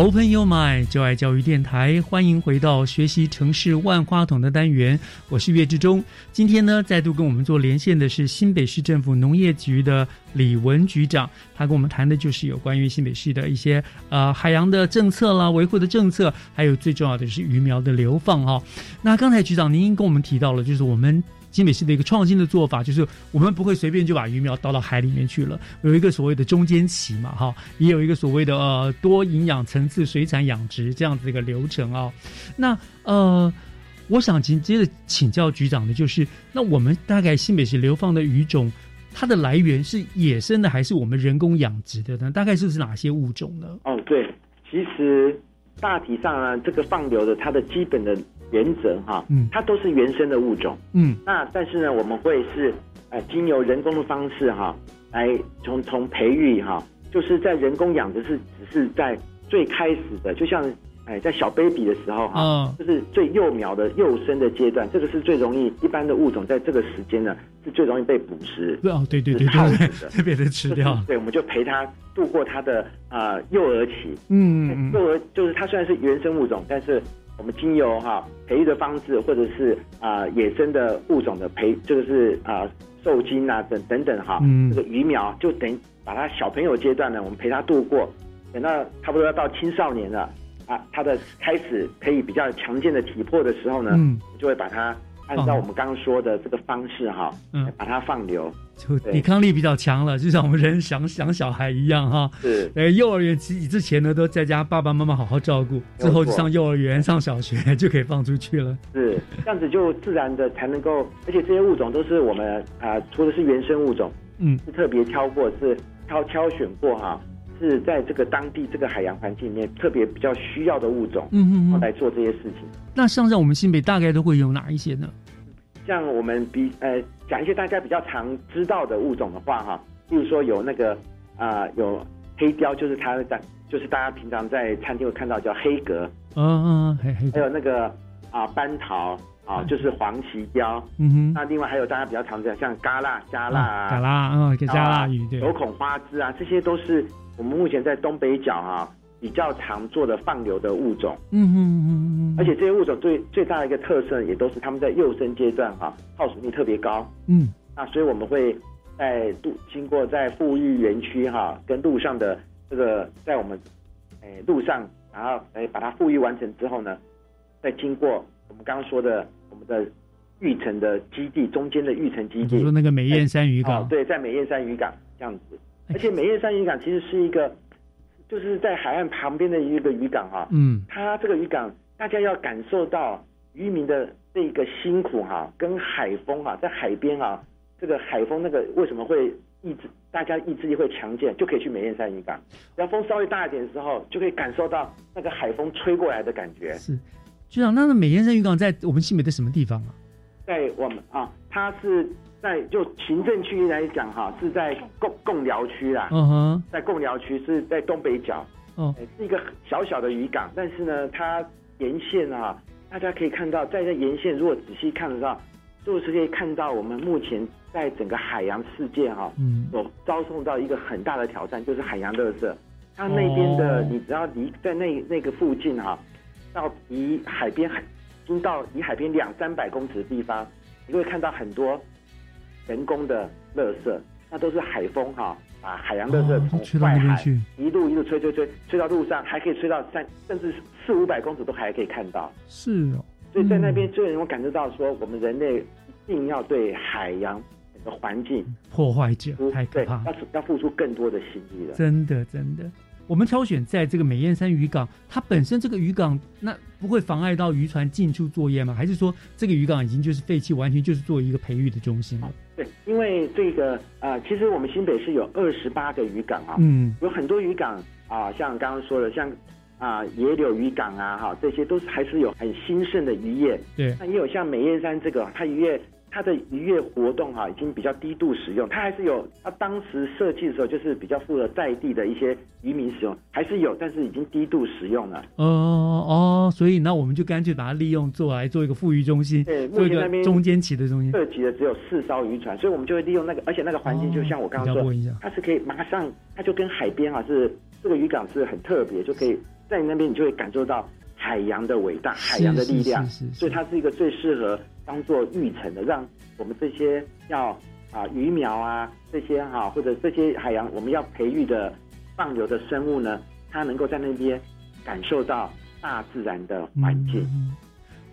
Open Your Mind，就爱教育电台，欢迎回到学习城市万花筒的单元，我是岳志忠。今天呢，再度跟我们做连线的是新北市政府农业局的李文局长，他跟我们谈的就是有关于新北市的一些呃海洋的政策啦、维护的政策，还有最重要的是鱼苗的流放哈。那刚才局长您跟我们提到了，就是我们。新北市的一个创新的做法，就是我们不会随便就把鱼苗倒到海里面去了，有一个所谓的中间期嘛，哈，也有一个所谓的呃多营养层次水产养殖这样子一个流程啊。那呃，我想紧接着请教局长的就是，那我们大概新北市流放的鱼种，它的来源是野生的还是我们人工养殖的呢？大概是是哪些物种呢？哦，对，其实大体上呢，这个放流的它的基本的。原则哈，嗯，它都是原生的物种，嗯，那但是呢，我们会是呃，经由人工的方式哈，来从从培育哈，就是在人工养殖是只是在最开始的，就像哎，在小 baby 的时候哈，就是最幼苗的幼生的阶段，这个是最容易一般的物种在这个时间呢是最容易被捕食，哦，对对对对，特别的吃掉，对，我们就陪它度过它的啊幼儿期，嗯，幼儿就是它虽然是原生物种，但是。我们经由哈培育的方式，或者是啊野生的物种的培，就是啊受精啊等等等哈，这个鱼苗就等把它小朋友阶段呢，我们陪他度过，等到差不多要到青少年了啊，他的开始可以比较强健的体魄的时候呢，就会把它。按照我们刚刚说的这个方式哈，嗯，把它放流，就抵抗力比较强了，就像我们人想想小孩一样哈。是，呃，幼儿园之之前呢，都在家爸爸妈妈好好照顾，之后就上幼儿园、上小学 就可以放出去了。是，这样子就自然的才能够，而且这些物种都是我们啊，除了是原生物种，嗯，是特别挑过，是挑挑选过哈。是在这个当地这个海洋环境里面特别比较需要的物种，嗯嗯嗯，来做这些事情。那像在我们新北大概都会有哪一些呢？像我们比呃讲一些大家比较常知道的物种的话哈，例如说有那个啊有黑雕，就是它在就是大家平常在餐厅会看到叫黑格，嗯嗯黑黑，还有那个啊斑桃啊就是黄鳍雕，嗯哼，那另外还有大家比较常见像嘎啦加辣啊，嘎啦嗯加辣鱼对，有孔花枝啊这些都是。我们目前在东北角哈比较常做的放流的物种，嗯嗯嗯嗯，而且这些物种最最大的一个特色也都是他们在幼生阶段哈耗损率特别高，嗯，那所以我们会在路经过在富裕园区哈跟路上的这个在我们诶路上，然后诶把它富裕完成之后呢，再经过我们刚刚说的我们的育成的基地中间的育成基地，比如说那个美燕山渔港，对，在美燕山渔港这样子。而且美燕山渔港其实是一个，就是在海岸旁边的一个渔港哈，嗯，它这个渔港大家要感受到渔民的这个辛苦哈，跟海风哈，在海边啊，这个海风那个为什么会意志，大家意志力会强健，就可以去美燕山渔港。然后风稍微大一点的时候，就可以感受到那个海风吹过来的感觉。是，局长，那个美颜山渔港在我们新北的什么地方啊？在我们啊，它是在就行政区来讲哈，是在贡贡寮区啦。嗯哼，在贡寮区是在东北角。哦，是一个小小的渔港，但是呢，它沿线啊，大家可以看到，在这沿线如果仔细看得到，就是可以看到我们目前在整个海洋世界哈，嗯，所遭受到一个很大的挑战，就是海洋垃圾。它那边的，你只要离在那那个附近哈，到离海边海，经到离海边两三百公尺的地方，你会看到很多人工的垃圾，那都是海风哈。把海洋垃圾从外海一路一路吹吹吹吹到路上，还可以吹到三甚至四五百公尺都还可以看到。是哦，所以在那边就能够感受到说，我们人类一定要对海洋整个环境破坏者太可怕，要要付出更多的心力了。真的真的。我们挑选在这个美燕山渔港，它本身这个渔港那不会妨碍到渔船进出作业吗？还是说这个渔港已经就是废弃，完全就是做一个培育的中心了？对，因为这个呃，其实我们新北市有二十八个渔港啊，嗯，有很多渔港啊，像刚刚说的，像啊野柳渔港啊，哈，这些都是还是有很兴盛的渔业。对，那也有像美燕山这个，它渔业。它的渔业活动哈，已经比较低度使用，它还是有。它当时设计的时候，就是比较符合在地的一些渔民使用，还是有，但是已经低度使用了。哦哦，所以那我们就干脆把它利用做来做一个富裕中心，对，做一个中间期的中心。涉及的只有四艘渔船，所以我们就会利用那个，而且那个环境就像我刚刚说，它是可以马上，它就跟海边啊是这个渔港是很特别，就可以在你那边你就会感受到海洋的伟大，海洋的力量，所以它是一个最适合。当做育成的，让我们这些要啊鱼苗啊这些哈，或者这些海洋我们要培育的放流的生物呢，它能够在那边感受到大自然的环境。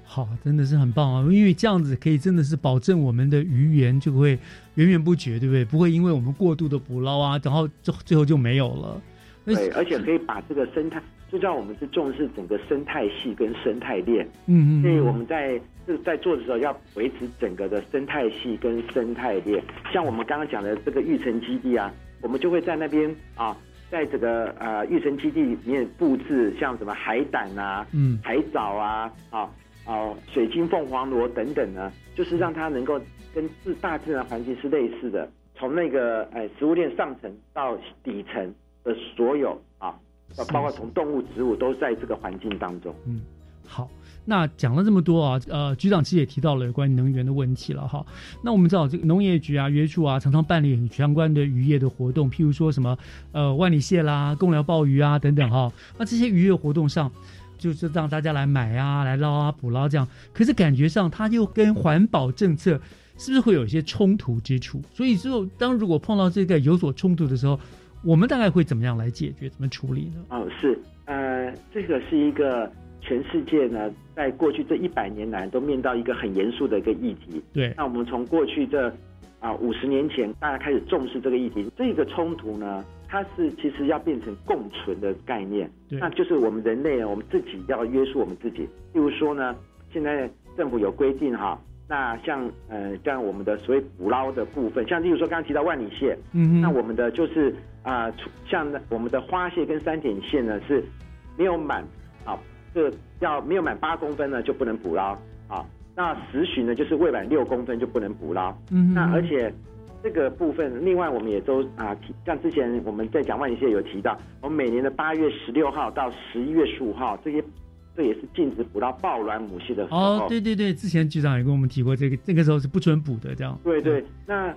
好，真的是很棒啊！因为这样子可以真的是保证我们的鱼源就会源源不绝，对不对？不会因为我们过度的捕捞啊，然后最最后就没有了。对，而且可以把这个生态。就叫我们是重视整个生态系跟生态链，嗯嗯，所以我们在是在做的时候要维持整个的生态系跟生态链。像我们刚刚讲的这个育成基地啊，我们就会在那边啊，在这个呃育成基地里面布置像什么海胆啊、嗯。海藻啊、啊啊水晶凤凰螺等等呢，就是让它能够跟自大自然环境是类似的，从那个呃食物链上层到底层的所有啊。包括从动物、植物都在这个环境当中。嗯，好，那讲了这么多啊，呃，局长其实也提到了有关能源的问题了哈。那我们知道这个农业局啊、约处啊，常常办理相关的渔业的活动，譬如说什么呃万里蟹啦、公寮鲍鱼啊等等哈。那这些渔业活动上，就是让大家来买啊、来捞啊、捕捞这样。可是感觉上，它又跟环保政策是不是会有一些冲突之处？所以之后当如果碰到这个有所冲突的时候，我们大概会怎么样来解决、怎么处理呢？哦，是，呃，这个是一个全世界呢，在过去这一百年来都面到一个很严肃的一个议题。对，那我们从过去这啊五十年前，大家开始重视这个议题，这个冲突呢，它是其实要变成共存的概念。对，那就是我们人类，我们自己要约束我们自己。例如说呢，现在政府有规定哈。那像呃，像我们的所谓捕捞的部分，像例如说刚刚提到万里蟹，嗯，那我们的就是啊，像我们的花蟹跟三点蟹呢是没有满啊，这要没有满八公分呢就不能捕捞啊。那十旬呢就是未满六公分就不能捕捞。嗯，那而且这个部分，另外我们也都啊提，像之前我们在讲万里蟹有提到，我们每年的八月十六号到十一月十五号这些。这也是禁止捕到抱卵母蟹的时候。哦，对对对，之前局长也跟我们提过，这个这个时候是不准捕的，这样。对对，那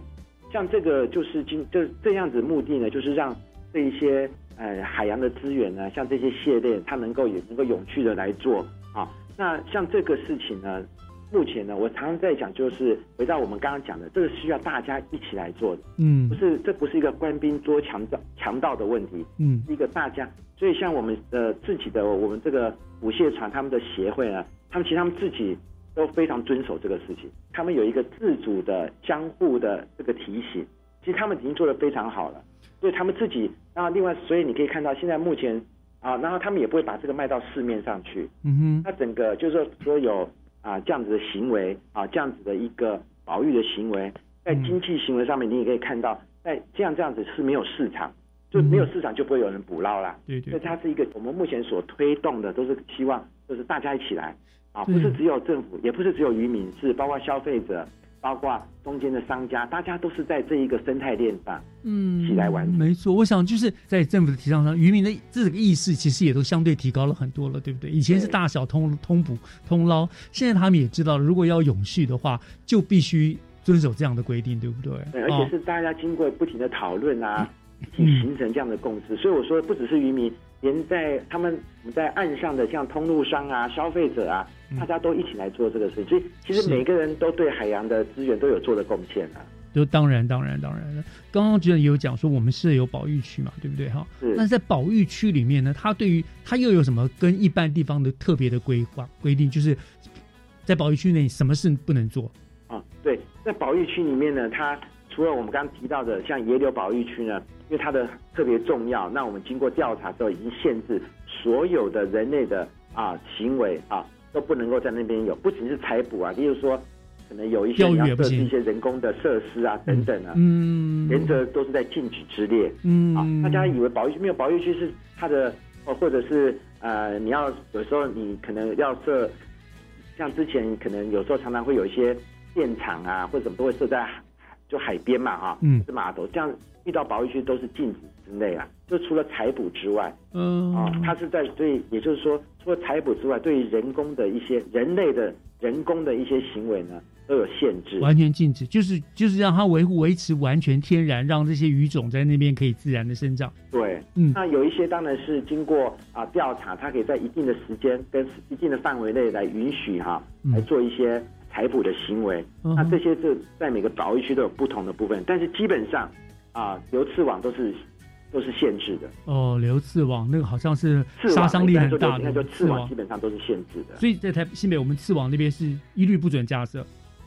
像这个就是今就这样子目的呢，就是让这一些呃海洋的资源呢，像这些蟹类，它能够也能够永续的来做啊。那像这个事情呢，目前呢，我常常在讲，就是回到我们刚刚讲的，这个需要大家一起来做的。嗯，不是，这不是一个官兵捉强盗强盗的问题。嗯，是一个大家。所以像我们的自己的我们这个。捕蟹船他们的协会呢，他们其实他们自己都非常遵守这个事情，他们有一个自主的相互的这个提醒，其实他们已经做得非常好了。所以他们自己，然后另外，所以你可以看到现在目前啊，然后他们也不会把这个卖到市面上去。嗯哼。那整个就是说说有啊这样子的行为啊，这样子的一个保育的行为，在经济行为上面，你也可以看到，在这样这样子是没有市场。就没有市场，就不会有人捕捞啦。对对，所以它是一个我们目前所推动的，都是希望就是大家一起来啊，啊，不是只有政府，也不是只有渔民，是包括消费者。包括中间的商家，大家都是在这一个生态链上，嗯，起来完成。没错，我想就是在政府的提倡上，渔民的这个意识其实也都相对提高了很多了，对不对？以前是大小通通捕通捞，现在他们也知道，如果要永续的话，就必须遵守这样的规定，对不对？对，而且是大家经过不停的讨论啊，形成这样的共识。所以我说，不只是渔民。连在他们我们在岸上的像通路商啊、消费者啊，大家都一起来做这个事情，所以其实每个人都对海洋的资源都有做的贡献啊。就当然当然当然了。刚刚主任也有讲说，我们是有保育区嘛，对不对哈？是。那在保育区里面呢，它对于它又有什么跟一般地方的特别的规划规定？就是在保育区内什么事不能做？啊，对，在保育区里面呢，它。除了我们刚刚提到的，像野柳保育区呢，因为它的特别重要，那我们经过调查之后，已经限制所有的人类的啊行为啊都不能够在那边有，不仅是采捕啊，例如说可能有一些要设置一些人工的设施啊等等啊，嗯，原则都是在禁止之列。嗯，啊，大家以为保育区没有保育区是它的，哦，或者是呃，你要有时候你可能要设，像之前可能有时候常常会有一些电厂啊或者什么都会设在。就海边嘛，哈，嗯，是码头，这样遇到保育区都是禁止之内啊。就除了采捕之外，嗯，啊，它是在对，也就是说，除了采捕之外，对于人工的一些人类的人工的一些行为呢，都有限制，完全禁止，就是就是让它维护维持完全天然，让这些鱼种在那边可以自然的生长。对，嗯，那有一些当然是经过啊调查，它可以在一定的时间跟一定的范围内来允许哈来做一些。采捕的行为，那这些是在每个保育区都有不同的部分，但是基本上啊，流刺网都是都是限制的。哦，流刺网那个好像是杀伤力很大的，那就刺网基本上都是限制的。所以在台新北，我们刺网那边是一律不准架设。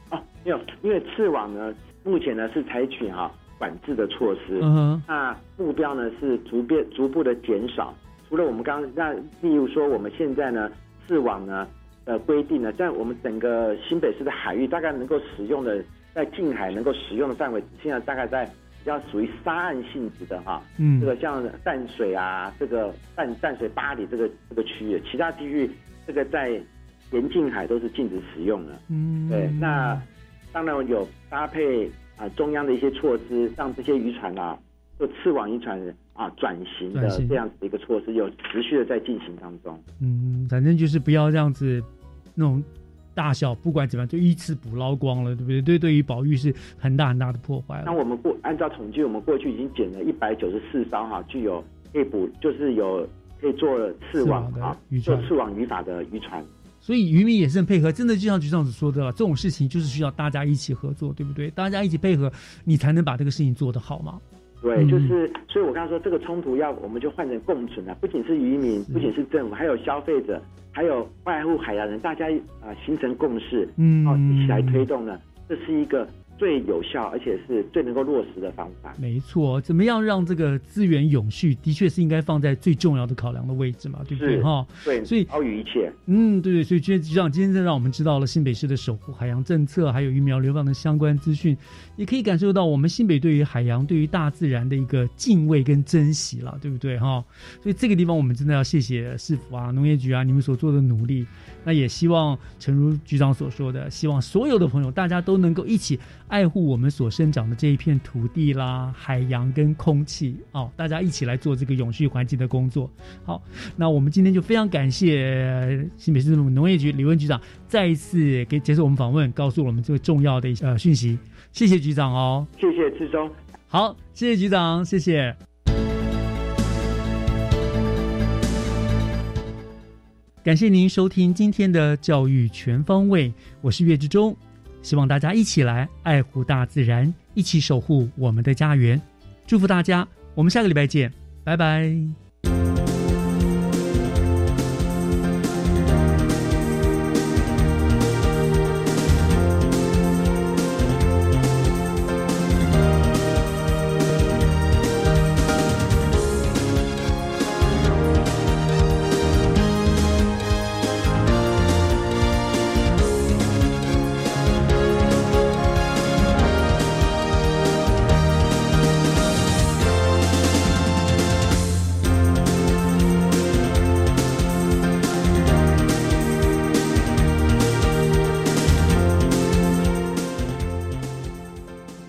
啊，没有，因为刺网呢，目前呢是采取哈管制的措施，嗯那目标呢是逐变逐步的减少。除了我们刚刚那，例如说我们现在呢刺网呢。的规定呢，在我们整个新北市的海域，大概能够使用的，在近海能够使用的范围，现在大概在比较属于沙岸性质的哈，嗯，这个像淡水啊，这个淡淡水巴里这个这个区域，其他地域这个在沿近海都是禁止使用的，嗯，对，那当然有搭配啊中央的一些措施，让这些渔船啊，就刺网渔船啊转型的这样子的一个措施，有持续的在进行当中，嗯，反正就是不要这样子。那种大小不管怎么样，就一次捕捞光了，对不对？对，对于保育是很大很大的破坏。那我们过按照统计，我们过去已经捡了一百九十四艘哈，具有可以捕，就是有可以做刺网啊，做刺网渔法的渔船。所以渔民也是很配合，真的就像局长所说的，这种事情就是需要大家一起合作，对不对？大家一起配合，你才能把这个事情做得好嘛。对，就是，所以我刚刚说这个冲突要，我们就换成共存了。不仅是渔民，不仅是政府，还有消费者，还有外户海洋人，大家啊形成共识，嗯，哦，一起来推动呢，这是一个。最有效，而且是最能够落实的方法。没错，怎么样让这个资源永续，的确是应该放在最重要的考量的位置嘛，对不对？哈，对，所以高于一切。嗯，对对，所以今天局长今天再让我们知道了新北市的守护海洋政策，还有疫苗流放的相关资讯，也可以感受到我们新北对于海洋、对于大自然的一个敬畏跟珍惜了，对不对？哈，所以这个地方我们真的要谢谢市府啊、农业局啊，你们所做的努力。那也希望，诚如局长所说的，希望所有的朋友，大家都能够一起爱护我们所生长的这一片土地啦、海洋跟空气哦，大家一起来做这个永续环境的工作。好，那我们今天就非常感谢新北市政府农业局李文局长再一次给接受我们访问，告诉我们这个重要的呃讯息。谢谢局长哦，谢谢志忠，好，谢谢局长，谢谢。感谢您收听今天的教育全方位，我是岳志忠，希望大家一起来爱护大自然，一起守护我们的家园，祝福大家，我们下个礼拜见，拜拜。